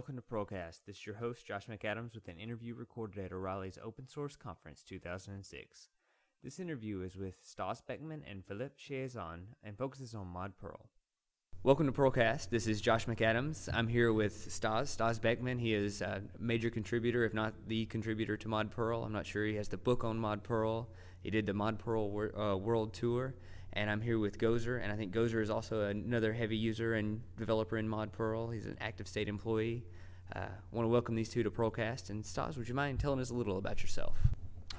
Welcome to Perlcast. This is your host, Josh McAdams, with an interview recorded at O'Reilly's Open Source Conference 2006. This interview is with Stas Bekman and Philippe Chiasson and focuses on Mod Perl. Welcome to Perlcast. This is Josh McAdams. I'm here with Stas, Stas Bekman. He is a major contributor, if not the contributor to Mod Perl. I'm not sure. He has the book on Mod Perl. He did the Mod Perl uh, World Tour and I'm here with Gozer, and I think Gozer is also another heavy user and developer in Mod Perl. He's an active state employee. I uh, want to welcome these two to Perlcast. And Stas, would you mind telling us a little about yourself?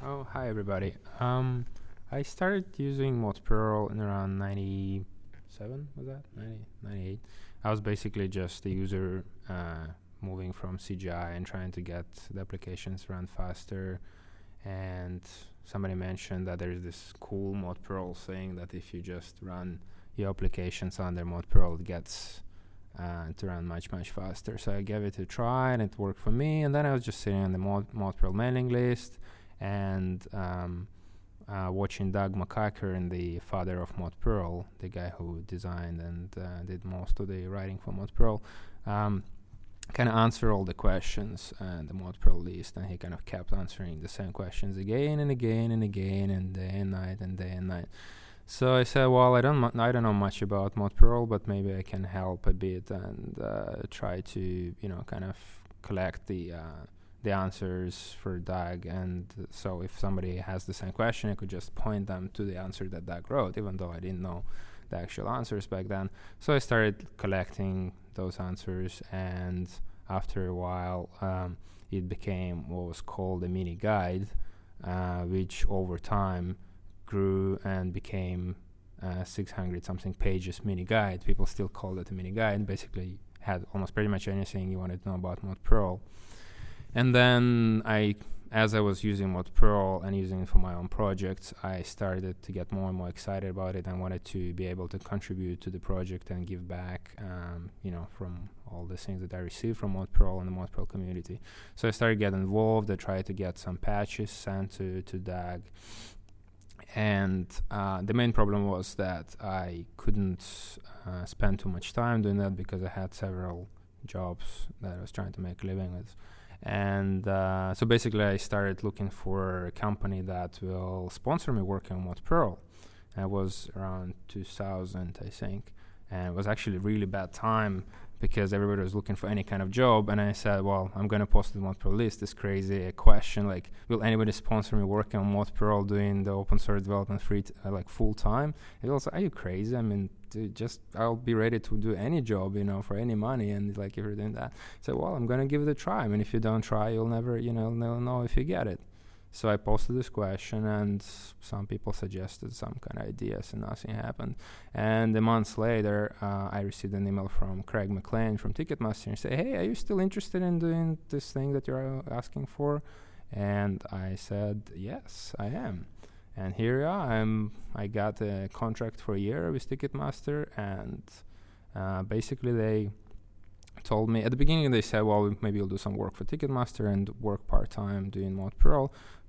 Oh, hi everybody. Um, I started using Mod Perl in around 97, was that? 90, 98. I was basically just a user uh, moving from CGI and trying to get the applications run faster and somebody mentioned that there's this cool mod Perl saying that if you just run your applications under mod Perl, it gets uh, to run much much faster. So I gave it a try and it worked for me. And then I was just sitting on the mod, mod mailing list and um, uh, watching Doug McEachern, the father of Mod Perl, the guy who designed and uh, did most of the writing for Mod Perl. Um, kind of answer all the questions and the mod perl list and he kind of kept answering the same questions again and again and again and day and night and day and night so i said well i don't i don't know much about mod perl but maybe i can help a bit and uh, try to you know kind of collect the uh, the answers for Doug, and so if somebody has the same question, I could just point them to the answer that Doug wrote, even though I didn't know the actual answers back then. So I started collecting those answers, and after a while, um, it became what was called a mini guide, uh, which over time grew and became uh, 600 something pages mini guide. People still call it a mini guide. Basically, had almost pretty much anything you wanted to know about Mod Perl. And then I as I was using Mod and using it for my own projects, I started to get more and more excited about it and wanted to be able to contribute to the project and give back, um, you know, from all the things that I received from Mod and the Mod community. So I started getting involved. I tried to get some patches sent to to Doug, and uh, the main problem was that I couldn't uh, spend too much time doing that because I had several jobs that I was trying to make a living with and uh, so basically, I started looking for a company that will sponsor me working on Mod Perl. It was around 2000, I think, and it was actually a really bad time because everybody was looking for any kind of job. And I said, well, I'm going to post the Mod Perl list. This crazy question like, will anybody sponsor me working on Mod Perl doing the open source development free t- uh, like full time? It was, are you crazy? I mean, just I'll be ready to do any job, you know, for any money. And like if you're doing that, say, well, I'm gonna give it a try. I mean, if you don't try, you'll never, you know, know if you get it. So I posted this question, and some people suggested some kind of ideas, and nothing happened. And a month later, uh, I received an email from Craig McLean from Ticketmaster and say, "Hey, are you still interested in doing this thing that you're asking for?" And I said, "Yes, I am." And here I am. I got a contract for a year with Ticketmaster, and uh, basically they told me at the beginning they said, well, maybe you'll do some work for Ticketmaster and work part time doing Mod.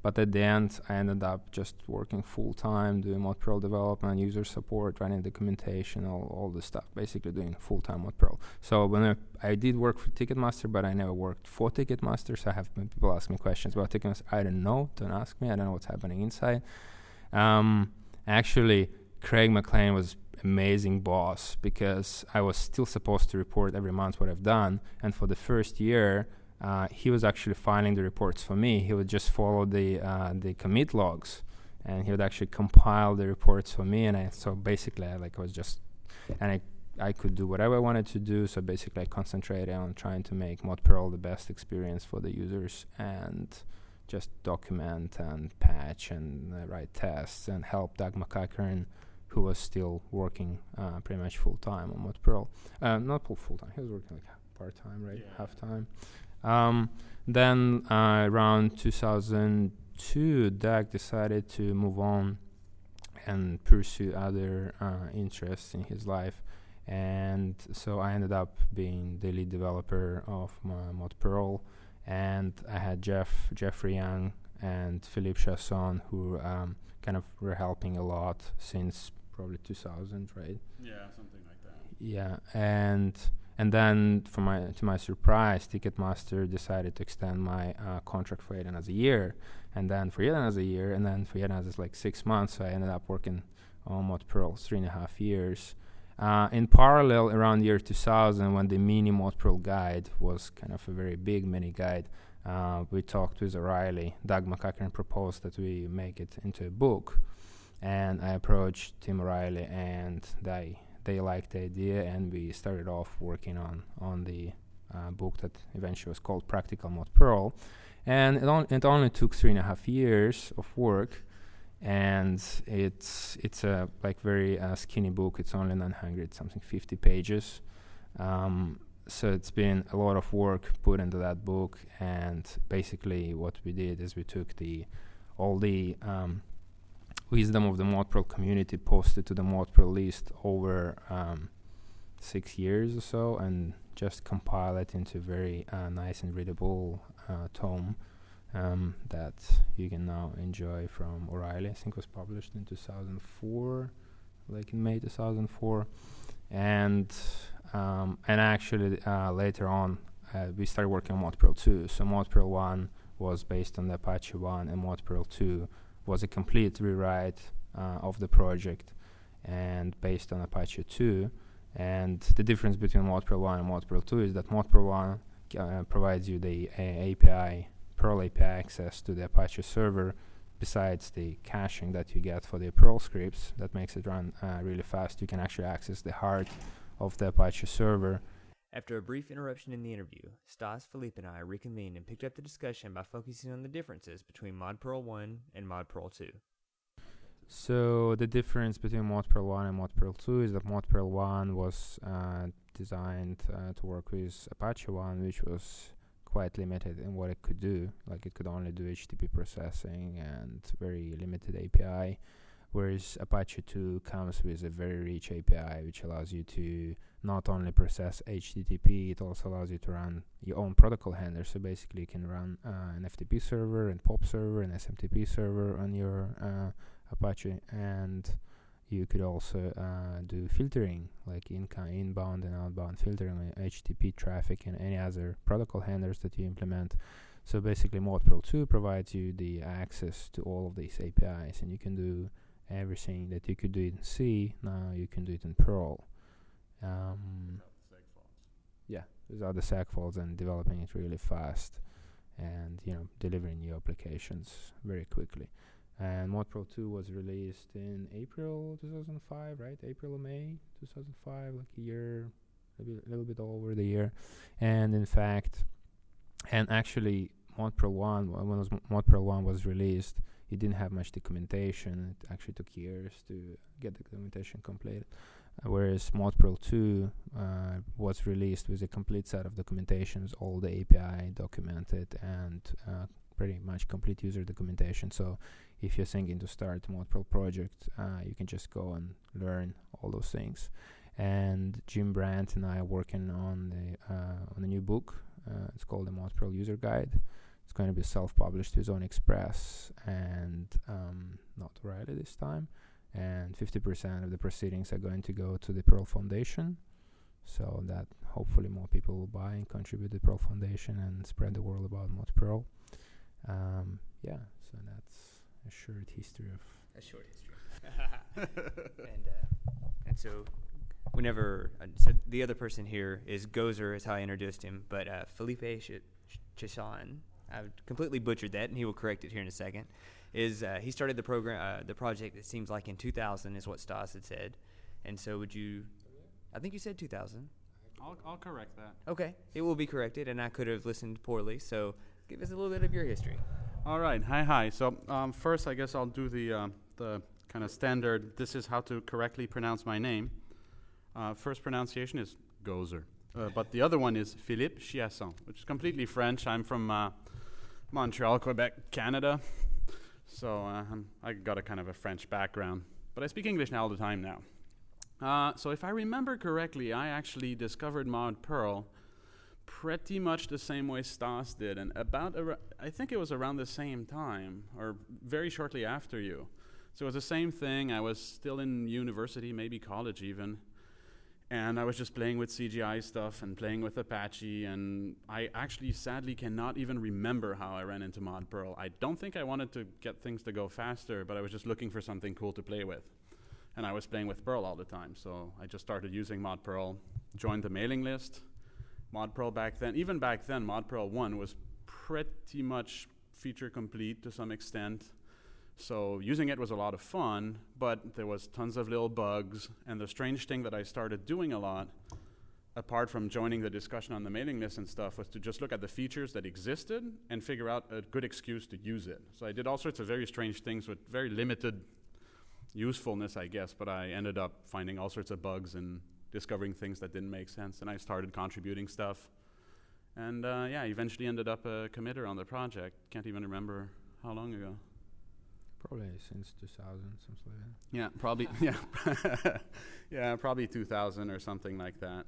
But at the end, I ended up just working full time, doing Mod development, user support, writing documentation, all, all the stuff, basically doing full time Mod. So when I, I, did work for Ticketmaster, but I never worked for Ticketmaster. So I have people ask me questions about Ticketmaster. I don't know. Don't ask me. I don't know what's happening inside. Um, actually, Craig McLean was amazing boss because I was still supposed to report every month what I've done, and for the first year, uh, he was actually filing the reports for me. He would just follow the uh, the commit logs, and he would actually compile the reports for me. And I so basically, I like was just, and I I could do whatever I wanted to do. So basically, I concentrated on trying to make Mod Perl the best experience for the users and just document and patch and uh, write tests and help Doug McEachern, who was still working uh, pretty much full time on Mod Perl. Uh, not full time, he was working like part time, right? Yeah. Half time. Um, then uh, around 2002, Doug decided to move on and pursue other uh, interests in his life. And so I ended up being the lead developer of Mod Perl and I had Jeff Jeffrey Young and Philippe Chiasson who um, kind of were helping a lot since probably 2000, right? Yeah, something like that. Yeah, and and then, for my to my surprise, Ticketmaster decided to extend my uh, contract for yet another year, and then for yet another year, and then for yet another like six months. So I ended up working on Mod Perl three and a half years. Uh, in parallel, around year 2000, when the mini Perl guide was kind of a very big mini guide, uh, we talked with O'Reilly. Doug McEachern proposed that we make it into a book, and I approached Tim O'Reilly, and they they liked the idea, and we started off working on on the uh, book that eventually was called Practical Mod Perl, and it, on, it only took three and a half years of work, and it's it's a like very uh, skinny book. It's only 900 something 50 pages. Um, so it's been a lot of work put into that book and basically what we did is we took the all the um, wisdom of the modperl community posted to the modperl list over um, six years or so and just compile it into very uh, nice and readable uh, tome um, that you can now enjoy from O'Reilly. I think was published in 2004, like in May 2004, and um, and actually uh, later on uh, we started working on ModPerl 2. So ModPerl 1 was based on the Apache 1, and ModPerl 2 was a complete rewrite uh, of the project and based on Apache 2. And the difference between ModPerl 1 and ModPerl 2 is that ModPerl 1 uh, provides you the API, Perl API access to the Apache server besides the caching that you get for the Perl scripts that makes it run uh, really fast. You can actually access the heart of the Apache server. After a brief interruption in the interview, Stas, Philippe, and I reconvened and picked up the discussion by focusing on the differences between ModPerl 1 and ModPerl 2. So the difference between ModPerl 1 and ModPerl 2 is that ModPerl 1 was uh, designed uh, to work with Apache 1, which was quite limited in what it could do. Like it could only do HTTP processing and very limited API whereas Apache 2 comes with a very rich API which allows you to not only process HTTP, it also allows you to run your own protocol handler. So basically, you can run uh, an FTP server, and POP server, and SMTP server on your uh, Apache, and you could also uh, do filtering, like inca- inbound and outbound filtering on HTTP traffic and any other protocol handlers that you implement. So basically, ModPerl 2 provides you the access to all of these APIs, and you can do everything that you could do in C, now you can do it in Perl. Um, yeah, without the segfaults and developing it really fast, and you know delivering new applications very quickly. And ModPerl 2 was released in April 2005, right? April or May 2005, like a year, bit, a little bit over the year. And in fact, and actually, ModPerl 1, when was ModPerl 1 was released, it didn't have much documentation. It actually took years to get the documentation completed. Uh, whereas ModPerl 2 uh, was released with a complete set of documentations, all the API documented, and uh, pretty much complete user documentation. So if you're thinking to start a ModPerl project, uh, you can just go and learn all those things. And Jim Brandt and I are working on the uh, on a new book. Uh, it's called the ModPerl User Guide it's going to be self-published with Onyx Press and um, not O'Reilly this time. And 50% of the proceedings are going to go to the Perl Foundation, so that hopefully more people will buy and contribute to the Perl Foundation and spread the word about Mod Perl. Um, yeah, so that's a short history of a short history. and uh, and so whenever uh, so the other person here is Gozer is how I introduced him, but uh, Felipe Chasson I completely butchered that, and he will correct it here in a second. Is uh, he started the program, uh, the project? It seems like in 2000 is what Stas had said, and so would you? I think you said 2000. I'll, I'll correct that. Okay, it will be corrected, and I could have listened poorly. So give us a little bit of your history. All right. Hi, hi. So um, first, I guess I'll do the uh, the kind of standard. This is how to correctly pronounce my name. Uh, first pronunciation is Gozer. Uh, but the other one is Philippe Chiasson, which is completely French. I'm from uh, Montreal, Quebec, Canada. So uh, I got a kind of a French background, but I speak English now all the time now. Uh, so if I remember correctly, I actually discovered Mod Perl pretty much the same way Stas did, and about ar- I think it was around the same time or very shortly after you. So it was the same thing. I was still in university, maybe college even, and I was just playing with CGI stuff and playing with Apache, and I actually sadly cannot even remember how I ran into Mod Perl. I don't think I wanted to get things to go faster, but I was just looking for something cool to play with. And I was playing with Perl all the time, so I just started using Mod Perl, joined the mailing list. Mod Perl back then, even back then, Mod Perl 1 was pretty much feature complete to some extent. So using it was a lot of fun, but there was tons of little bugs. And the strange thing that I started doing a lot, apart from joining the discussion on the mailing list and stuff, was to just look at the features that existed and figure out a good excuse to use it. So I did all sorts of very strange things with very limited usefulness, I guess, but I ended up finding all sorts of bugs and discovering things that didn't make sense. And I started contributing stuff. And uh, yeah, eventually ended up a committer on the project. Can't even remember how long ago. Probably since 2000, something like that. Yeah, probably. yeah, yeah, probably 2000 or something like that.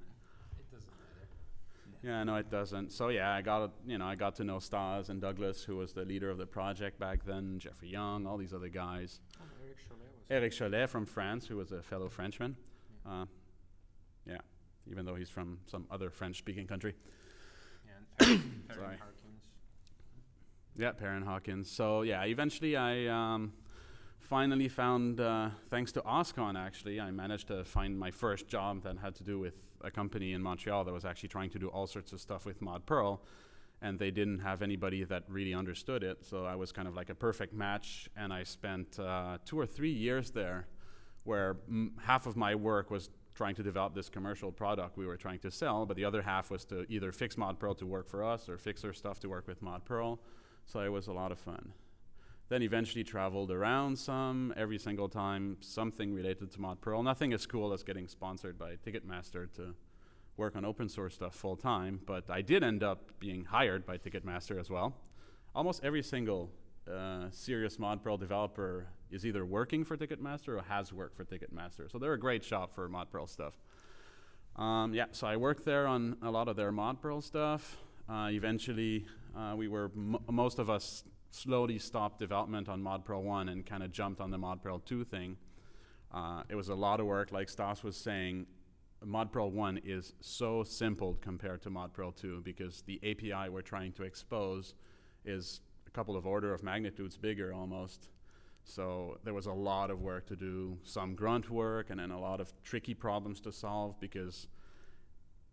It doesn't matter. Yeah, no, it doesn't. So yeah, I got you know I got to know Stas and Douglas, who was the leader of the project back then. Jeffrey Young, all these other guys. Oh, Eric Cholet was. Eric Cholet from France, who was a fellow Frenchman. Uh, yeah, even though he's from some other French-speaking country. Yeah, and Sorry. Harkins. Yeah, Perrin Harkins. So yeah, eventually I um, finally found, uh, thanks to OSCON actually, I managed to find my first job that had to do with a company in Montreal that was actually trying to do all sorts of stuff with Mod Perl, and they didn't have anybody that really understood it. So I was kind of like a perfect match, and I spent uh, two or three years there, where m- half of my work was trying to develop this commercial product we were trying to sell, but the other half was to either fix Mod Perl to work for us or fix our stuff to work with Mod Perl. So it was a lot of fun. Then eventually traveled around some, every single time something related to Mod Perl. Nothing as cool as getting sponsored by Ticketmaster to work on open source stuff full time, but I did end up being hired by Ticketmaster as well. Almost every single uh, serious Mod Perl developer is either working for Ticketmaster or has worked for Ticketmaster. So they're a great shop for Mod Perl stuff. Um, yeah, so I worked there on a lot of their Mod Perl stuff. Uh, eventually, uh, we were m- most of us slowly stopped development on Mod Perl 1 and kind of jumped on the Mod Perl 2 thing. Uh, it was a lot of work, like Stas was saying. Mod Perl 1 is so simple compared to Mod Perl 2 because the API we're trying to expose is couple of order of magnitudes bigger almost. So there was a lot of work to do, some grunt work, and then a lot of tricky problems to solve because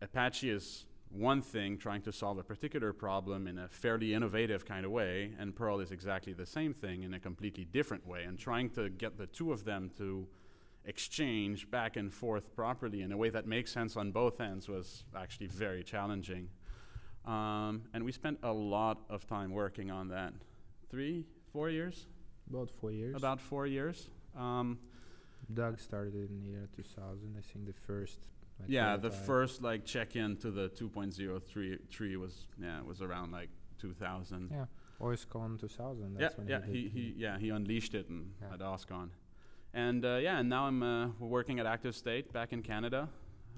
Apache is one thing trying to solve a particular problem in a fairly innovative kind of way, and Perl is exactly the same thing in a completely different way. And trying to get the two of them to exchange back and forth properly in a way that makes sense on both ends was actually very challenging. Um, and we spent a lot of time working on that. Three, four years? About four years. About four years. Um, Doug started in the year 2000. I think the first. Like yeah, the first like check-in to the 2.03 tree was yeah was around like 2000. Yeah, OSCON 2000. yeah, That's when yeah. he, He, he yeah he unleashed it in, Yeah. at OSCON, and uh, yeah, and now I'm uh, we're working at Active State back in Canada,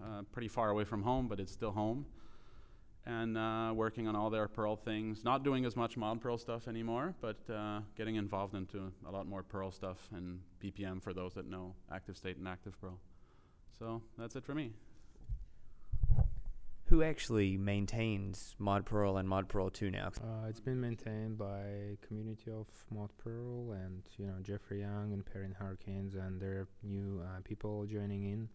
uh, pretty far away from home, but it's still home, and uh, working on all their Perl things. Not doing as much Mod Perl stuff anymore, but uh, getting involved into a lot more Perl stuff and PPM for those that know Active State and Active Perl. So that's it for me. Who actually maintains Mod Perl and Mod Perl 2 now? Uh, it's been maintained by community of Mod Perl and you know Jeffrey Young and Perrin Harkins and there are new uh, people joining in,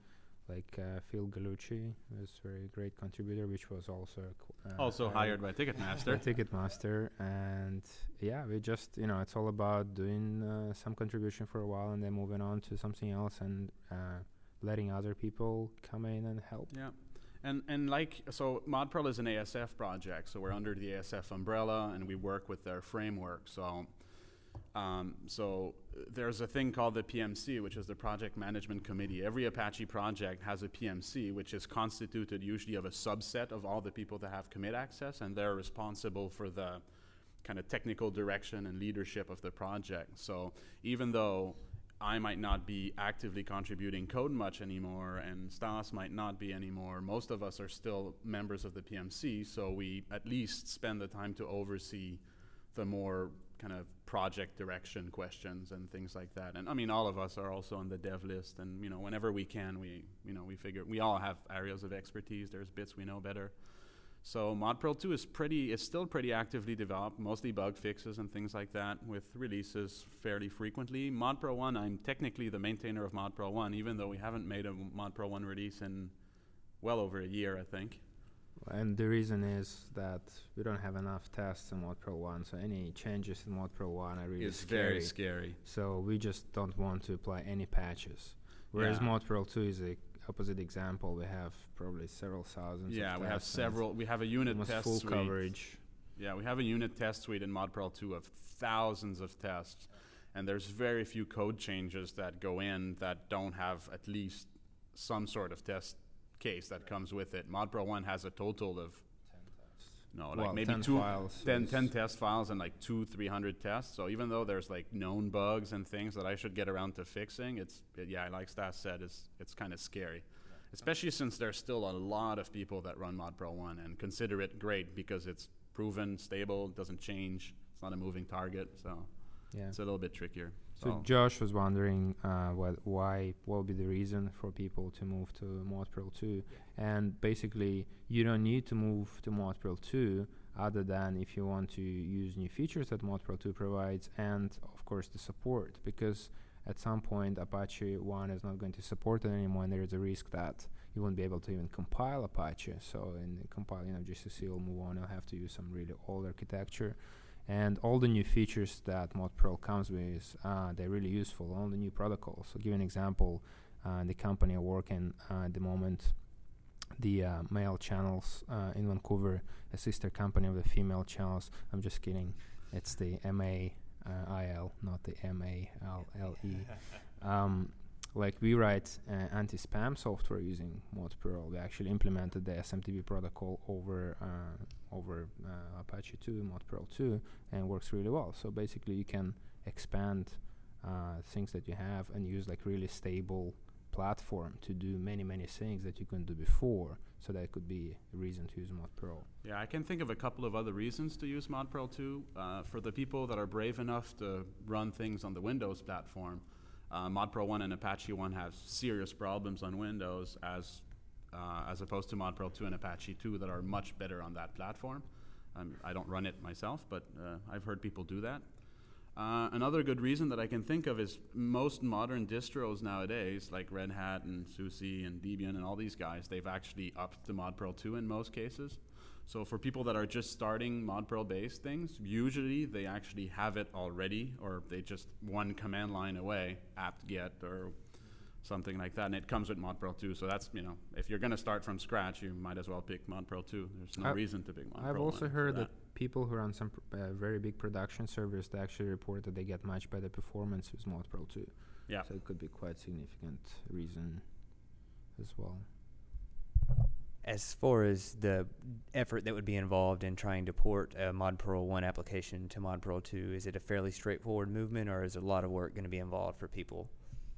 like uh, Phil Gollucci, who's a very great contributor, which was also uh, Also hired by Ticketmaster. by Ticketmaster, and yeah, we just you know it's all about doing uh, some contribution for a while and then moving on to something else and uh, letting other people come in and help. Yeah. And, and like, so ModPerl is an ASF project, so we're under the ASF umbrella and we work with their framework. So, um, so uh, there's a thing called the PMC, which is the Project Management Committee. Every Apache project has a PMC, which is constituted usually of a subset of all the people that have commit access, and they're responsible for the kind of technical direction and leadership of the project. So even though I might not be actively contributing code much anymore, and Stas might not be anymore. Most of us are still members of the PMC, so we at least spend the time to oversee the more kind of project direction questions and things like that. And I mean, all of us are also on the dev list, and you know, whenever we can, we you know we figure we all have areas of expertise. There's bits we know better. So ModPerl 2 is pretty is still pretty actively developed, mostly bug fixes and things like that, with releases fairly frequently. ModPerl 1, I'm technically the maintainer of ModPerl 1, even though we haven't made a ModPerl 1 release in well over a year, I think. And the reason is that we don't have enough tests in ModPerl 1, so any changes in ModPerl 1 are really it's scary. very scary. So we just don't want to apply any patches. Whereas Yeah. ModPerl 2 is a opposite example. We have probably several thousands. Yeah, of we have several. We have a unit almost test full suite. coverage. Yeah, we have a unit test suite in ModPerl 2 of thousands of tests, and there's very few code changes that go in that don't have at least some sort of test case that comes with it. ModPerl One has a total of no, like well, maybe 10 two, files. 10, is- 10 test files and like two, 300 tests. So even though there's like known bugs and things that I should get around to fixing, it's it, yeah, like Stas said, it's it's kind of scary, especially since there's still a lot of people that run ModPerl One and consider it great because it's proven, stable, doesn't change, it's not a moving target, so yeah. it's a little bit trickier. So Josh was wondering uh, what why what would be the reason for people to move to ModPerl 2, and basically you don't need to move to ModPerl 2 other than if you want to use new features that ModPerl 2 provides, and of course the support because at some point Apache 1 is not going to support it anymore, and there is a risk that you won't be able to even compile Apache. So in compiling of GCC will move on, you'll have to use some really old architecture and all the new features that ModPerl comes with, uh, they're really useful. All the new protocols. So, give an example. Uh, the company I work in uh, at the moment, the uh, male channels uh, in Vancouver, a sister company of the female channels. I'm just kidding. It's the M A I L, not the M A L L E. Um, like we write uh, anti-spam software using ModPerl. We actually implemented the SMTP protocol over uh, over uh, Apache 2, ModPerl 2, and works really well. So basically, you can expand uh, things that you have and use like really stable platform to do many many things that you couldn't do before. So that could be a reason to use ModPerl. Yeah, I can think of a couple of other reasons to use ModPerl 2. Uh, for the people that are brave enough to run things on the Windows platform, uh, ModPerl 1 and Apache 1 have serious problems on Windows as, uh, as opposed to ModPerl 2 and Apache 2 that are much better on that platform. Um, I don't run it myself, but uh, I've heard people do that. Uh, another good reason that I can think of is most modern distros nowadays, like Red Hat and SUSE and Debian and all these guys, they've actually upped to ModPerl 2 in most cases. So for people that are just starting ModPerl based things, usually they actually have it already, or they just one command line away, apt-get or something like that, and it comes with ModPerl 2. So that's you know, if you're going to start from scratch, you might as well pick ModPerl 2. There's no I- reason to pick ModPerl. I've 1 also heard that. that. people who run some pr- uh, very big production servers they actually report that they get much better performance with ModPerl 2. Yeah. So it could be quite significant reason as well. As far as the effort that would be involved in trying to port a ModPerl 1 application to ModPerl 2, is it a fairly straightforward movement or is a lot of work going to be involved for people?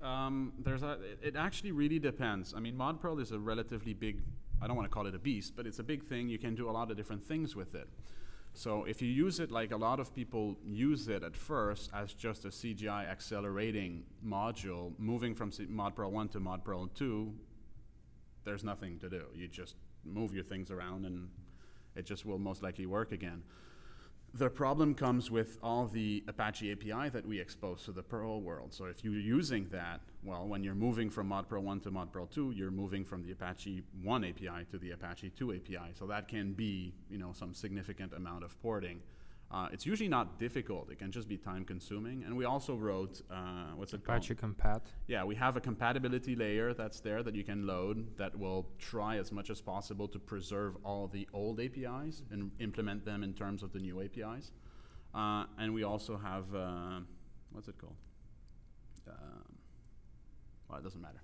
Um, there's a, it, actually really depends. I mean, ModPerl is a relatively big, I don't want to call it a beast, but it's a big thing. You can do a lot of different things with it. So if you use it like a lot of people use it at first as just a CGI accelerating module, moving from ModPerl 1 to ModPerl 2, there's nothing to do. You just move your things around and it just will most likely work again. The problem comes with all the Apache API that we expose to the Perl world. So if you're using that, well, when you're moving from ModPerl 1 to ModPerl 2, you're moving from the Apache 1 API to the Apache 2 API. So that can be, you know, some significant amount of porting. Uh, it's usually not difficult. It can just be time consuming. And we also wrote, uh, what's it called? Apache Compat. Yeah, we have a compatibility layer that's there that you can load that will try as much as possible to preserve all the old APIs and implement them in terms of the new APIs. Uh, and we also have, uh, what's it called? Um, well, it doesn't matter.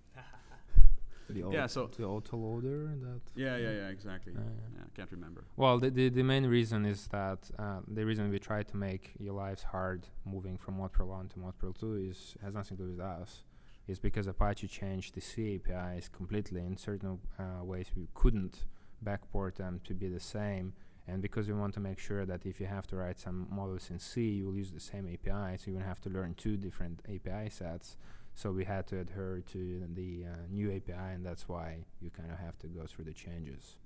The Yeah, aut- so- the autoloader that. Yeah, yeah, yeah, exactly. Uh, yeah. Yeah, can't remember. Well, the, the the main reason is that uh, the reason we try to make your lives hard moving from ModPerl 1 to ModPerl 2 is has nothing to do with us. It's because Apache changed the C APIs completely. In certain uh, ways, we couldn't backport them to be the same, And because we want to make sure that if you have to write some models in C, you will use the same API, so you won't have to learn two different API sets. So we had to adhere to the uh, new API, and that's why you kind of have to go through the changes.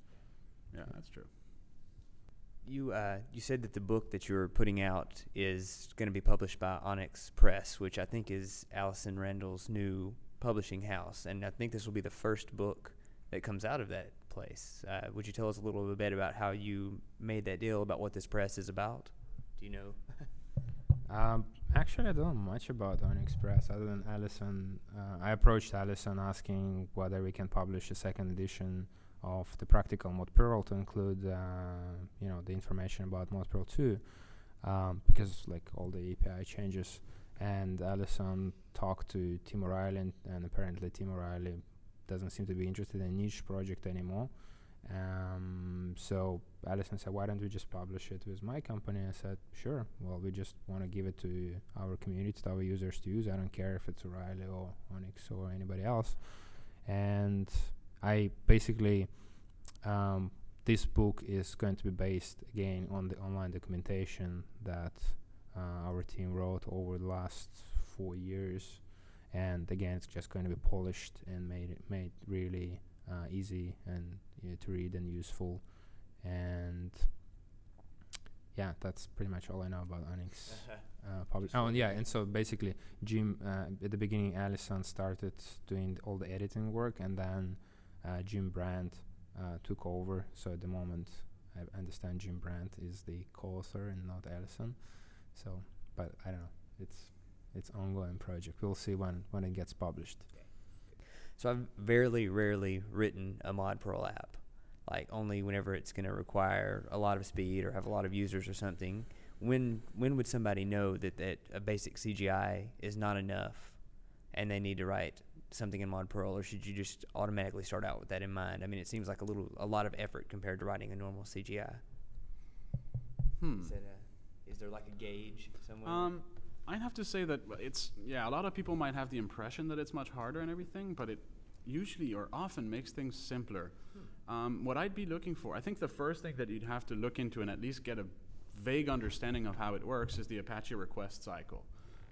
Yeah, that's true. You uh, you said that the book that you're putting out is going to be published by Onyx Press, which I think is Allison Randal's new publishing house, and I think this will be the first book that comes out of that place. Uh, would you tell us a little bit about how you made that deal, about what this press is about? Do you know? um, actually, I don't know much about Onyx Press other than Allison. Uh, I approached Allison asking whether we can publish a second edition of the practical mod to include, uh, you know, the information about mod Perl 2, um, because like all the API changes. And Allison talked to Tim O'Reilly, and, and apparently Tim O'Reilly doesn't seem to be interested in niche project anymore. Um, so Allison said, "Why don't we just publish it with my company?" I said, "Sure. Well, we just want to give it to our community, to our users to use. I don't care if it's O'Reilly or Onyx or anybody else." And I basically um, this book is going to be based again on the online documentation that uh, our team wrote over the last four years, and again, it's just going to be polished and made made really uh, easy and to read and useful, and yeah, that's pretty much all I know about Onyx. Uh, public. Oh, and yeah, and so basically, Jim uh, at the beginning, Allison started doing all the editing work, and then uh, Jim Brandt uh, took over. So at the moment, I understand Jim Brandt is the co-author and not Allison. So, but I don't know. It's it's ongoing project. We'll see when when it gets published. So I've very rarely written a mod Perl app, like only whenever it's going to require a lot of speed or have a lot of users or something. When when would somebody know that that a basic CGI is not enough, and they need to write something in mod Perl, or should you just automatically start out with that in mind? I mean, it seems like a little a lot of effort compared to writing a normal CGI. Hmm. Is, a, is there like a gauge somewhere? Um, I'd have to say that it's yeah. A lot of people might have the impression that it's much harder and everything, but it usually or often makes things simpler. Hmm. Um, what I'd be looking for, I think the first thing that you'd have to look into and at least get a vague understanding of how it works is the Apache request cycle.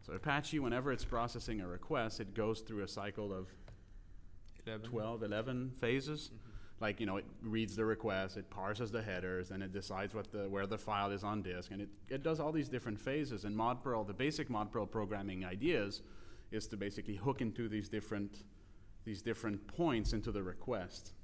So Apache, whenever it's processing a request, it goes through a cycle of 11. 12, 11 phases. Mm-hmm. Like, you know, it reads the request, it parses the headers, and it decides what the, where the file is on disk. And it, it does all these different phases. And ModPerl, the basic ModPerl programming ideas is to basically hook into these different, these different points into the request.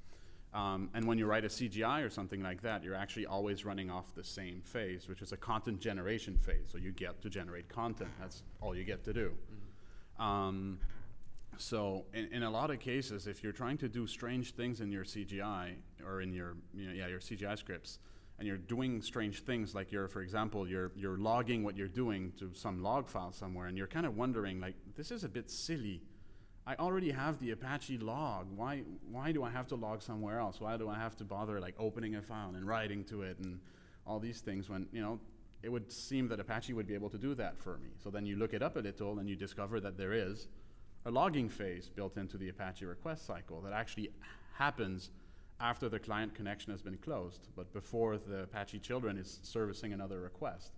Um, and when you write a CGI or something like that, you're actually always running off the same phase, which is a content generation phase. So you get to generate content. That's all you get to do. Mm-hmm. Um, so in, in, a lot of cases, if you're trying to do strange things in your CGI or in your you know, yeah your CGI scripts, and you're doing strange things like you're, for example, you're you're logging what you're doing to some log file somewhere, and you're kind of wondering like this is a bit silly I already have the Apache log. Why, why do I have to log somewhere else? Why do I have to bother like opening a file and writing to it and all these things when, you know, it would seem that Apache would be able to do that for me. So then you look it up a little and you discover that there is a logging phase built into the Apache request cycle that actually happens after the client connection has been closed, but before the Apache children is servicing another request.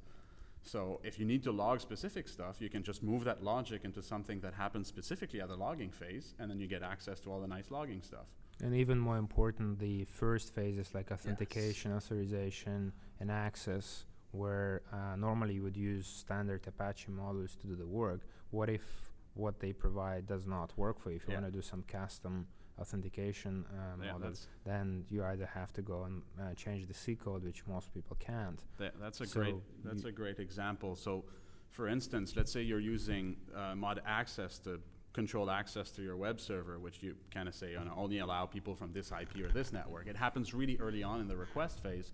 So if you need to log specific stuff, you can just move that logic into something that happens specifically at the logging phase, and then you get access to all the nice logging stuff. And even more important, the first phases like authentication, yes. authorization, and access, where uh, normally you would use standard Apache modules to do the work. What if what they provide does not work for you? If you yeah. want to do some custom authentication uh, yeah, models, then you either have to go and uh, change the C code, which most people can't. Th that's a so great that's a great example. So, for instance, let's say you're using uh, mod access to control access to your web server, which you kind of say you know, only allow people from this IP or this network. It happens really early on in the request phase,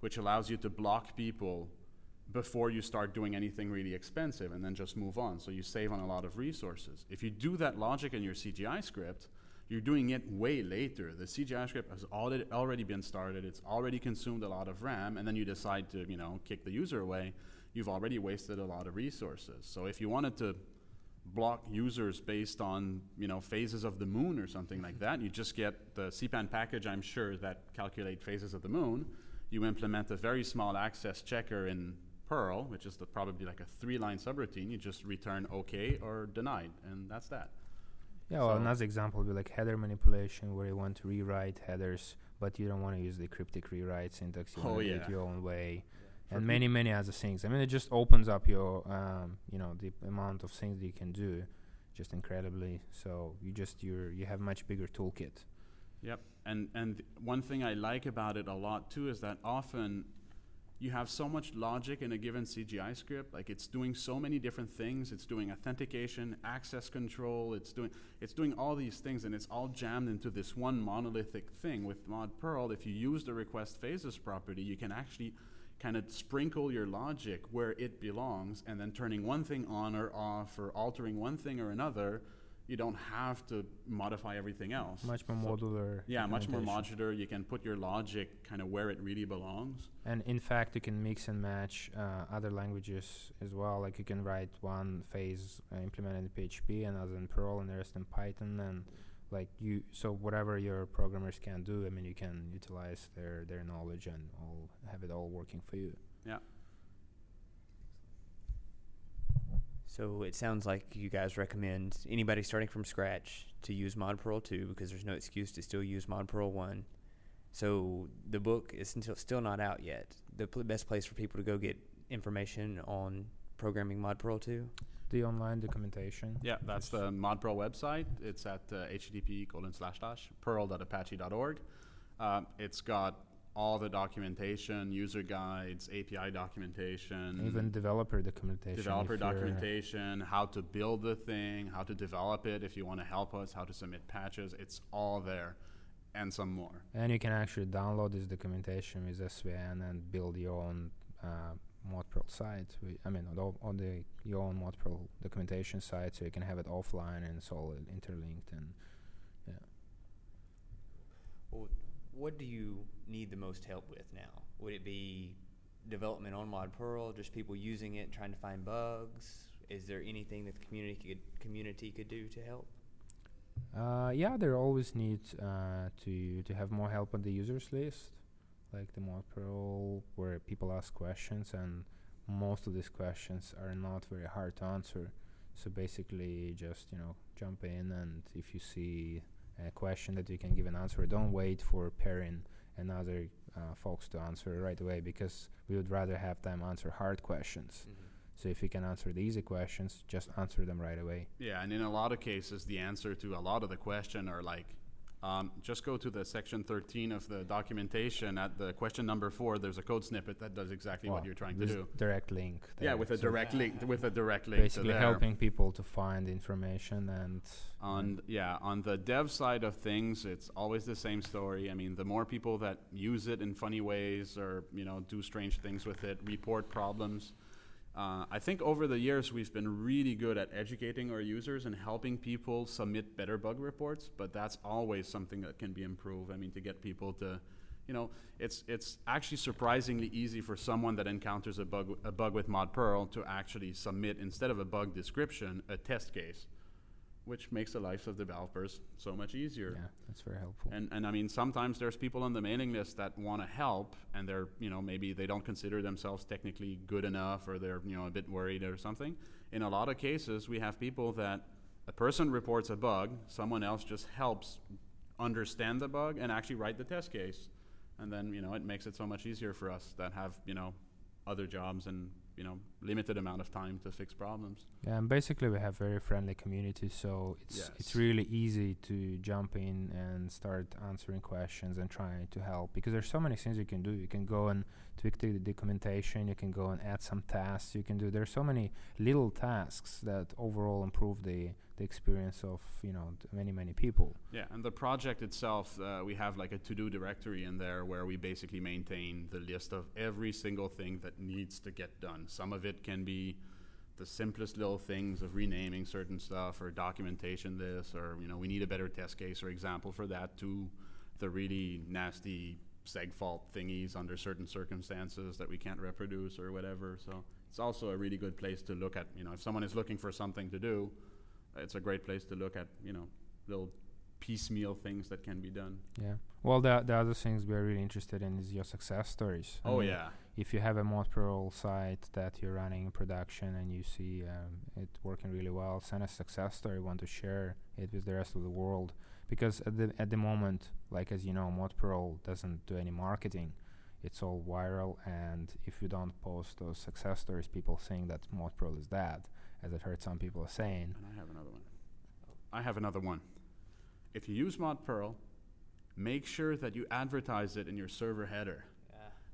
which allows you to block people before you start doing anything really expensive and then just move on. So you save on a lot of resources. If you do that logic in your CGI script, you're doing it way later. The CGI script has already, been started. It's already consumed a lot of RAM, and then you decide to, you know, kick the user away. You've already wasted a lot of resources. So if you wanted to block users based on, you know, phases of the moon or something like that, you just get the CPAN package, I'm sure, that calculate phases of the moon. you implement a very small access checker in Perl, which is the, probably like a three-line subroutine. You just return OK or denied, and that's that. Yeah, well, So- another example would be like header manipulation, where you want to rewrite headers, but you don't want to use the cryptic rewrite syntax. You Oh, want do yeah. it your own way, For and peop- many, many other things. I mean, it just opens up your, um, you know, the amount of things that you can do, just incredibly. So you just you're you have much bigger toolkit. Yep, and and one thing I like about it a lot too is that often you have so much logic in a given CGI script. Like it's doing so many different things. It's doing authentication, access control. It's doing it's doing all these things, and it's all jammed into this one monolithic thing. With Mod Perl, if you use the request phases property, you can actually kind of sprinkle your logic where it belongs, and then turning one thing on or off, or altering one thing or another. You don't have to modify everything else. Much more So- modular. yeah, much more modular. You can put your logic kind of where it really belongs. And in fact, you can mix and match uh, other languages as well. Like you can write one phase uh, implemented in PHP, another in Perl, and the rest in Python. And like you, so whatever your programmers can do, I mean, you can utilize their their knowledge and all have it all working for you. So it sounds like you guys recommend anybody starting from scratch to use ModPerl 2 because there's no excuse to still use ModPerl 1. So the book is still still not out yet. The pl- best place for people to go get information on programming ModPerl 2. The online documentation. Yeah, that's the ModPerl website. It's at uh, http colon slash slash perl.apache.org. Um, it's got all the documentation, user guides, API documentation, Even developer documentation. developer documentation, how to build the thing, how to develop it if you want to help us, how to submit patches. It's all there, and some more. And you can actually download this documentation with SVN and build your own uh, ModPerl site. We, I mean, on, the- on the your own ModPerl documentation site, so you can have it offline and it's all interlinked. And Well, what do you need the most help with now? Would it be development on ModPerl, just people using it, trying to find bugs? Is there anything that the community could community could do to help? uh, yeah, there always need uh, to to have more help on the users list, like the ModPerl, where people ask questions, and most of these questions are not very hard to answer. So basically, just you know, jump in, and if you see a question that you can give an answer, don't wait for Perrin and other uh, folks to answer right away, because we would rather have them answer hard questions. So if you can answer the easy questions, just answer them right away. Yeah, and in a lot of cases, the answer to a lot of the question are like, um, just go to the section 13 of the documentation at the question number four. There's a code snippet that does exactly what you're trying to do. Direct link. Yeah, with a So direct link, with a direct link basically there. helping people to find information and On yeah, on the dev side of things, it's always the same story. I mean, the more people that use it in funny ways or you know do strange things with it, report problems. Uh, I think over the years we've been really good at educating our users and helping people submit better bug reports. But that's always something that can be improved. I mean, to get people to, you know, it's it's actually surprisingly easy for someone that encounters a bug a bug with ModPerl to actually submit instead of a bug description a test case, which makes the lives of developers so much easier. yeah, that's very helpful. And and I mean sometimes there's people on the mailing list that want to help and they're you know maybe they don't consider themselves technically good enough or they're you know a bit worried or something. In a lot of cases, we have people that a person reports a bug, someone else just helps understand the bug and actually write the test case, and then you know it makes it so much easier for us that have you know other jobs and you know limited amount of time to fix problems. Yeah, and basically we have very friendly community, so it's Yes. it's really easy to jump in and start answering questions and trying to help because there's so many things you can do. You can go and tweak the documentation. You can go and add some tasks. You can do. There's so many little tasks that overall improve the the experience of you know many many people. Yeah, and the project itself, uh, we have like a to-do directory in there where we basically maintain the list of every single thing that needs to get done. Some of it can be the simplest little things of renaming certain stuff or documentation this or you know we need a better test case or example for that to the really nasty seg fault thingies under certain circumstances that we can't reproduce or whatever. So it's also a really good place to look at, you know, if someone is looking for something to do, it's a great place to look at, you know, little piecemeal things that can be done. Yeah. Well, the the other things we're really interested in is your success stories. I Oh mean, yeah. If you have a Modperl site that you're running in production and you see um, it working really well, send a success story. Want to share it with the rest of the world because at the at the moment, like as you know, Modperl doesn't do any marketing. It's all viral, and if you don't post those success stories, people think that Modperl is dead, as I've heard some people are saying. I have another one. I have another one. If you use Mod Perl, make sure that you advertise it in your server header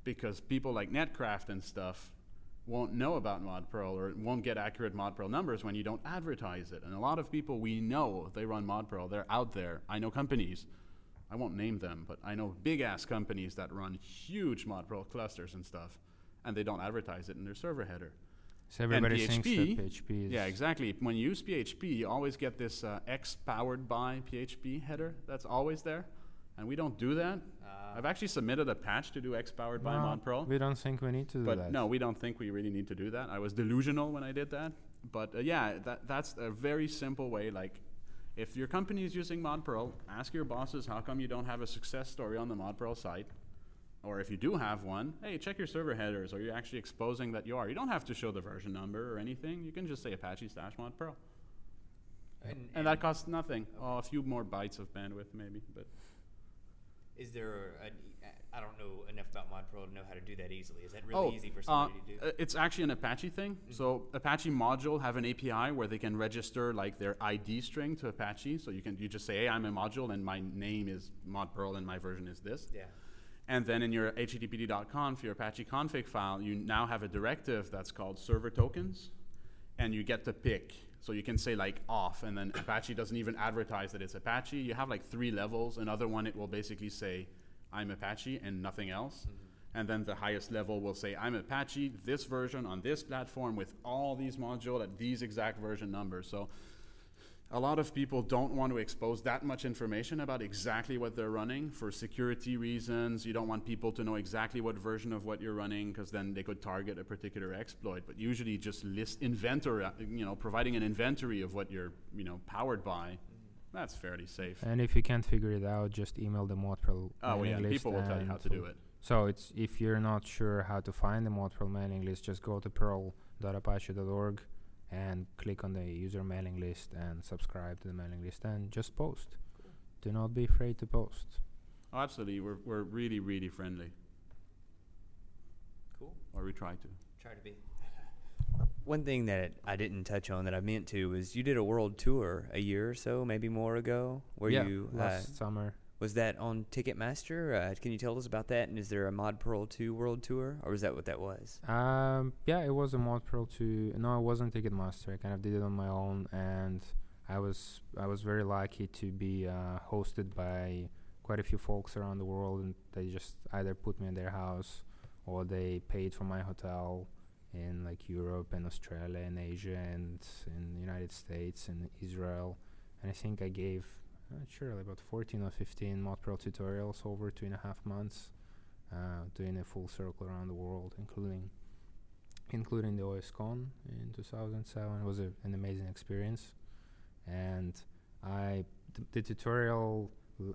because people like Netcraft and stuff won't know about Mod Perl or won't get accurate Mod Perl numbers when you don't advertise it. And a lot of people we know they run Mod Perl. They're out there. I know companies. I won't name them, but I know big ass companies that run huge Mod Perl clusters and stuff, and they don't advertise it in their server header. So everybody thinks PHP that PHP is Yeah, exactly. When you use PHP, you always get this uh, X powered by PHP header that's always there, and we don't do that. I've actually submitted a patch to do X powered by Mod We don't think we need to do but that. no, we don't think we really need to do that. I was delusional when I did that, but uh, yeah, that that's a very simple way. Like, if your company is using Mod Perl, ask your bosses how come you don't have a success story on the Mod Perl site. Or if you do have one, hey, check your server headers. Are you actually exposing that you are? You don't have to show the version number or anything. You can just say Apache slash mod Perl. And, And that costs nothing. Oh, a few more bytes of bandwidth, maybe. But is there? A, I don't know enough about ModPerl to know how to do that easily. Is that really oh, easy for uh, somebody to do? uh, it's actually an Apache thing. So Apache module have an API where they can register like their ID string to Apache. So you can you just say, hey, I'm a module and my name is mod Perl and my version is this. yeah. And then in your httpd.conf, your Apache config file, you now have a directive that's called server tokens, and you get to pick. So you can say like off, and then Apache doesn't even advertise that it's Apache. You have like three levels. Another one, it will basically say, I'm Apache and nothing else. Mm-hmm. And then the highest level will say, I'm Apache, this version on this platform with all these modules at these exact version numbers. So a lot of people don't want to expose that much information about exactly what they're running for security reasons. You don't want people to know exactly what version of what you're running because then they could target a particular exploit. But usually, just list inventory, you know, providing an inventory of what you're, you know, powered by. That's fairly safe. And if you can't figure it out, just email the Modperl Oh mailing yeah, list people will tell you how to do it. So it's if you're not sure how to find the Modperl mailing list, just go to perl.apache.org and click on the user mailing list and subscribe to the mailing list and just post. Do not be afraid to post. Oh, absolutely. We're we're really really friendly, Cool. or we try to. Try to be. One thing that I didn't touch on that I meant to was you did a world tour a year or so, maybe more ago. Where yeah, you uh, last summer. Was that on Ticketmaster? Uh, can you tell us about that? And is there a Mod Perl 2 world tour, or was that what that was? Um, yeah, it was a Mod Perl 2. No, it wasn't Ticketmaster. I kind of did it on my own, and I was I was very lucky to be uh, hosted by quite a few folks around the world, and they just either put me in their house or they paid for my hotel in like Europe and Australia and Asia and in the United States and Israel. And I think I gave, I'm not sure, like about 14 or 15 Modperl tutorials over two and a half months, uh, doing a full circle around the world, including including the OSCon in 2007. It was a, an amazing experience, and I th- the tutorial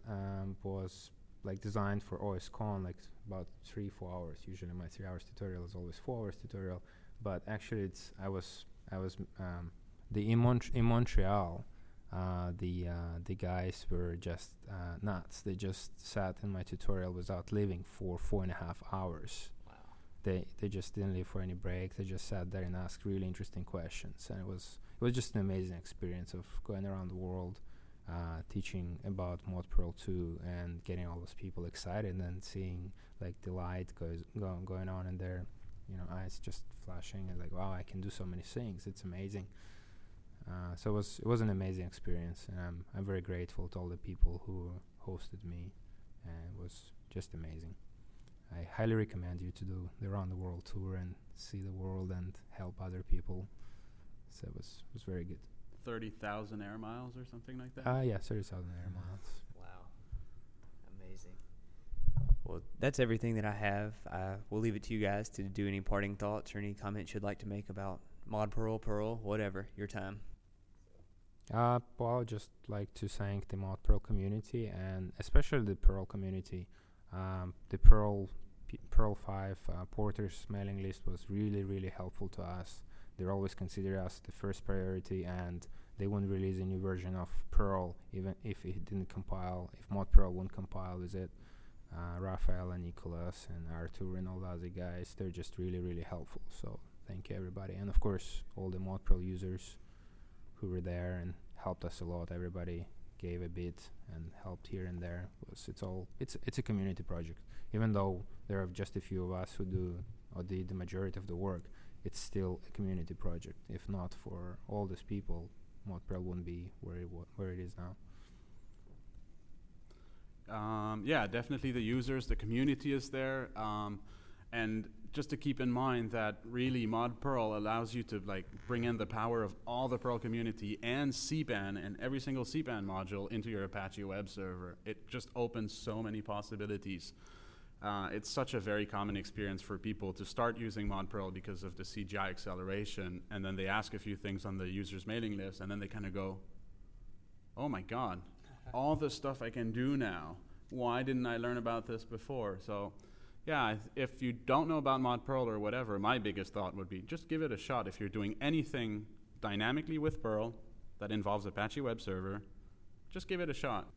um, was like designed for OSCon, like about three four hours. Usually my three hours tutorial is always four hours tutorial, but actually it's I was I was um, the in, Mont- in Montreal. Uh, the uh, the guys were just uh, nuts. They just sat in my tutorial without leaving for four and a half hours Wow. they they just didn't leave for any break. They just sat there and asked really interesting questions, and it was it was just an amazing experience of going around the world, uh, teaching about ModPerl 2 and getting all those people excited and then seeing like the light goes go, going on in their you know eyes just flashing and like wow I can do so many things. It's amazing. Uh, so it was it was an amazing experience, and I'm I'm very grateful to all the people who hosted me, and it was just amazing. I highly recommend you to do the round the world tour and see the world and help other people. So it was was very good. Thirty thousand air miles or something like that. Ah, yeah, thirty thousand air miles. Wow. Amazing. Well, that's everything that I have. Uh, we'll leave it to you guys to do any parting thoughts or any comments you'd like to make about Mod Perl, Perl, whatever, your time. Uh, well, I'd just like to thank the Mod Perl community and especially the Perl community. Um, the Perl P- Perl 5 uh, Porters mailing list was really, really helpful to us. They always consider us the first priority and they wouldn't release a new version of Perl even if it didn't compile, if Mod Perl wouldn't compile with it. Uh, Raphael and Nicholas and Artur and all the other guys, they're just really, really helpful. So thank you, everybody. And of course, all the Mod Perl users who were there and helped us a lot. Everybody gave a bit and helped here and there. It was it's all it's it's a community project. Even though there are just a few of us who do or did the majority of the work, it's still a community project. If not for all these people, ModPerl wouldn't be where it wa- where it is now. Um, yeah, definitely the users, the community is there, um, and just to keep in mind that really Mod Perl allows you to like bring in the power of all the Perl community and CPAN and every single CPAN module into your Apache web server. It just opens so many possibilities. Uh, it's such a very common experience for people to start using Mod Perl because of the CGI acceleration, and then they ask a few things on the user's mailing list, and then they kind of go, "Oh my God, all the stuff I can do now. Why didn't I learn about this before?" So, yeah, if- you don't know about Mod Perl or whatever, my biggest thought would be just give it a shot. If you're doing anything dynamically with Perl that involves Apache Web Server, just give it a shot,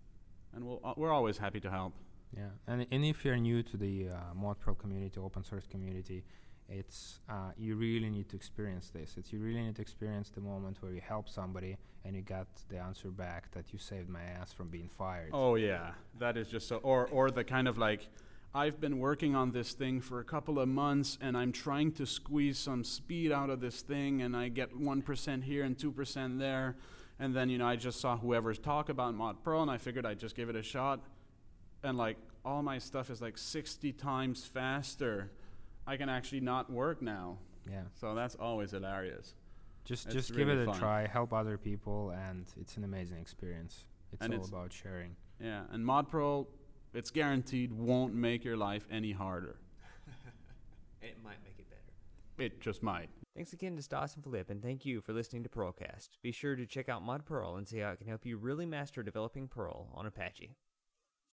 and we'll, uh, we're always happy to help. Yeah, and and if you're new to the uh, ModPerl community, open source community, it's uh, you really need to experience this. It's you really need to experience the moment where you help somebody and you got the answer back that you saved my ass from being fired. Oh yeah, that is just so. Or or the kind of like, I've been working on this thing for a couple of months, and I'm trying to squeeze some speed out of this thing, and I get one percent here and two percent there, and then you know I just saw whoever's talk about Mod Perl, and I figured I'd just give it a shot, and like all my stuff is like 60 times faster. I can actually not work now, Yeah, so that's always hilarious. just It's just give really it a fun. try, help other people, and it's an amazing experience. It's And all it's- about sharing. Yeah, and Mod Perl, it's guaranteed won't make your life any harder. It might make it better. It just might. Thanks again to Stas and Philip, and thank you for listening to Perlcast. Be sure to check out Mod Perl and see how it can help you really master developing Perl on Apache.